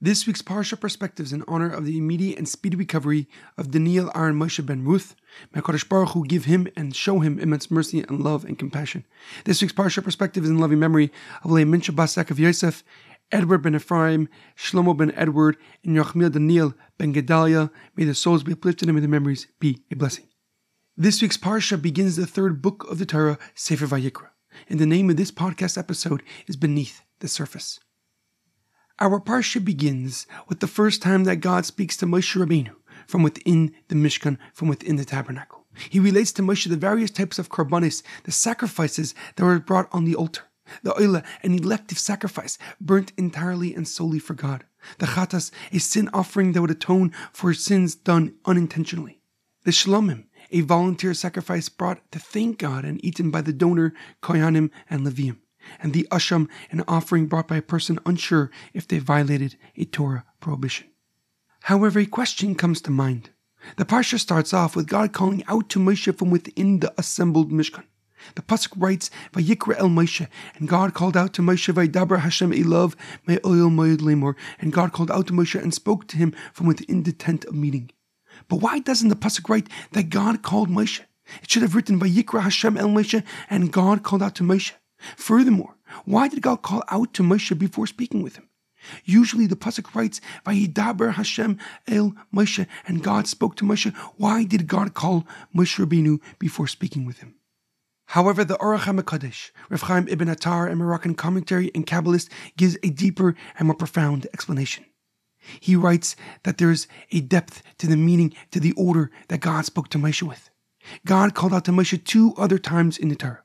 This week's Parsha perspectives in honor of the immediate and speedy recovery of Daniel Aaron Moshe ben Ruth. May Kodesh Baruch Hu give him and show him immense mercy and love and compassion. This week's Parsha perspective is in loving memory of Leah Mintche Bas of Yosef, Edward ben Ephraim, Shlomo ben Edward, and Yirachmiel Daniel ben Gedalia. May the souls be uplifted and may the memories be a blessing. This week's Parsha begins the third book of the Torah, Sefer Vayikra, and the name of this podcast episode is Beneath the Surface. Our parsha begins with the first time that God speaks to Moshe Rabbeinu from within the Mishkan, from within the tabernacle. He relates to Moshe the various types of karbanis, the sacrifices that were brought on the altar, the oila, an elective sacrifice burnt entirely and solely for God, the chatas, a sin offering that would atone for sins done unintentionally, the shlomim, a volunteer sacrifice brought to thank God and eaten by the donor, kohanim, and leviim and the usham, an offering brought by a person unsure if they violated a Torah prohibition. However, a question comes to mind. The parsha starts off with God calling out to Moshe from within the assembled Mishkan. The pasuk writes, "Vayikra el Moshe," and God called out to Moshe, "Vaydaber Hashem elav me'ohel moed lemor," and God called out to Moshe and spoke to him from within the tent of meeting. But why doesn't the pasuk write that God called Moshe? It should have written, "Vayikra Hashem el Moshe," and God called out to Moshe. Furthermore, why did God call out to Moshe before speaking with him? Usually the pasuk writes, "Vayidaber Hashem el Moshe," and God spoke to Moshe. Why did God call Moshe Rabbeinu before speaking with him? However, the Ohr HaChaim HaKadosh, Rav Chaim Ibn Attar, a Moroccan commentary and Kabbalist, gives a deeper and more profound explanation. He writes that there is a depth to the meaning, to the order that God spoke to Moshe with. God called out to Moshe two other times in the Torah.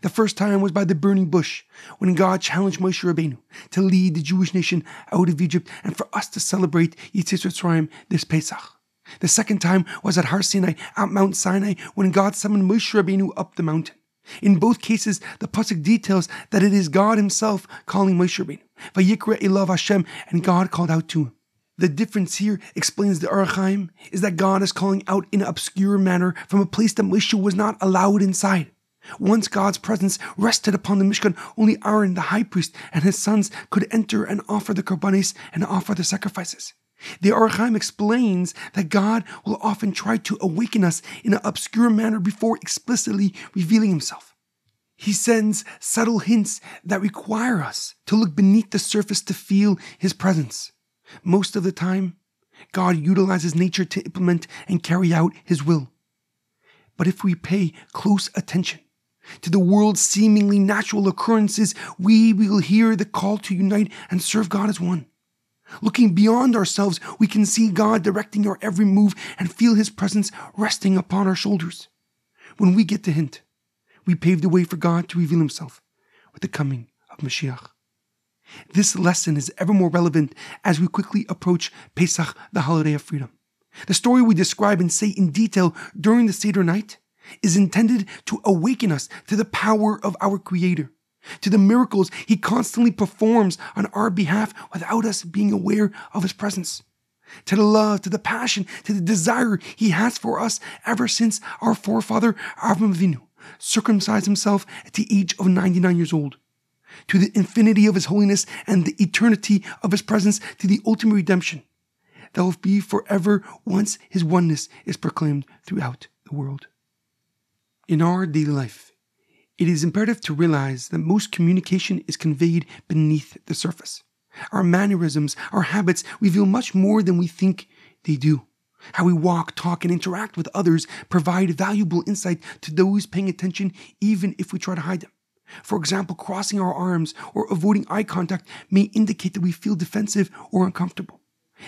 The first time was by the burning bush, when God challenged Moshe Rabbeinu to lead the Jewish nation out of Egypt and for us to celebrate Yetzias Mitzrayim this Pesach. The second time was at Har Sinai, at Mount Sinai, when God summoned Moshe Rabbeinu up the mountain. In both cases, the pasuk details that it is God Himself calling Moshe Rabbeinu. Vayikra Elav Hashem, and God called out to him. The difference here, explains the Ohr HaChaim, is that God is calling out in an obscure manner from a place that Moshe was not allowed inside. Once God's presence rested upon the Mishkan, only Aaron, the high priest, and his sons could enter and offer the korbanis and offer the sacrifices. The Ohr HaChaim explains that God will often try to awaken us in an obscure manner before explicitly revealing himself. He sends subtle hints that require us to look beneath the surface to feel his presence. Most of the time, God utilizes nature to implement and carry out his will. But if we pay close attention, to the world's seemingly natural occurrences, we will hear the call to unite and serve God as one. Looking beyond ourselves, we can see God directing our every move and feel His presence resting upon our shoulders. When we get the hint, we pave the way for God to reveal Himself with the coming of Mashiach. This lesson is ever more relevant as we quickly approach Pesach, the holiday of freedom. The story we describe and say in detail during the Seder night is intended to awaken us to the power of our Creator, to the miracles He constantly performs on our behalf without us being aware of His presence, to the love, to the passion, to the desire He has for us ever since our forefather Avram Avinu circumcised himself at the age of 99 years old, to the infinity of His holiness and the eternity of His presence, to the ultimate redemption that will be forever once His oneness is proclaimed throughout the world. In our daily life, it is imperative to realize that most communication is conveyed beneath the surface. Our mannerisms, our habits reveal much more than we think they do. How we walk, talk, and interact with others provide valuable insight to those paying attention, even if we try to hide them. For example, crossing our arms or avoiding eye contact may indicate that we feel defensive or uncomfortable.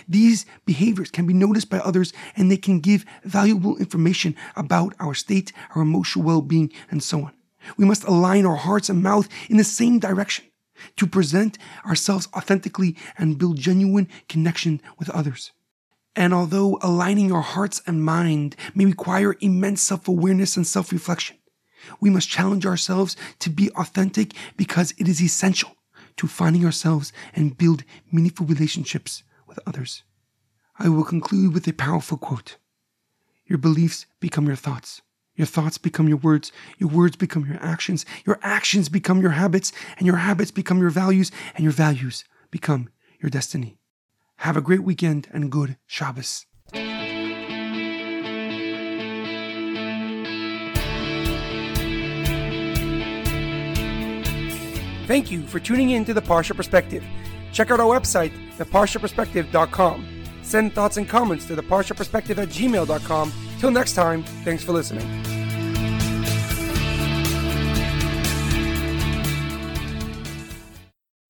These behaviors can be noticed by others and they can give valuable information about our state, our emotional well being, and so on. We must align our hearts and mouth in the same direction to present ourselves authentically and build genuine connection with others. And although aligning our hearts and mind may require immense self awareness and self reflection, we must challenge ourselves to be authentic because it is essential to finding ourselves and build meaningful relationships with others. I will conclude with a powerful quote Your beliefs become your thoughts. Your thoughts become your words. Your words become your actions. Your actions become your habits. And your habits become your values. And your values become your destiny. Have a great weekend and good Shabbos. Thank you for tuning in to The Parsha Perspective. Check out our website, theparshaperspective.com. Send thoughts and comments to theparshaperspective at gmail.com. Till next time, thanks for listening.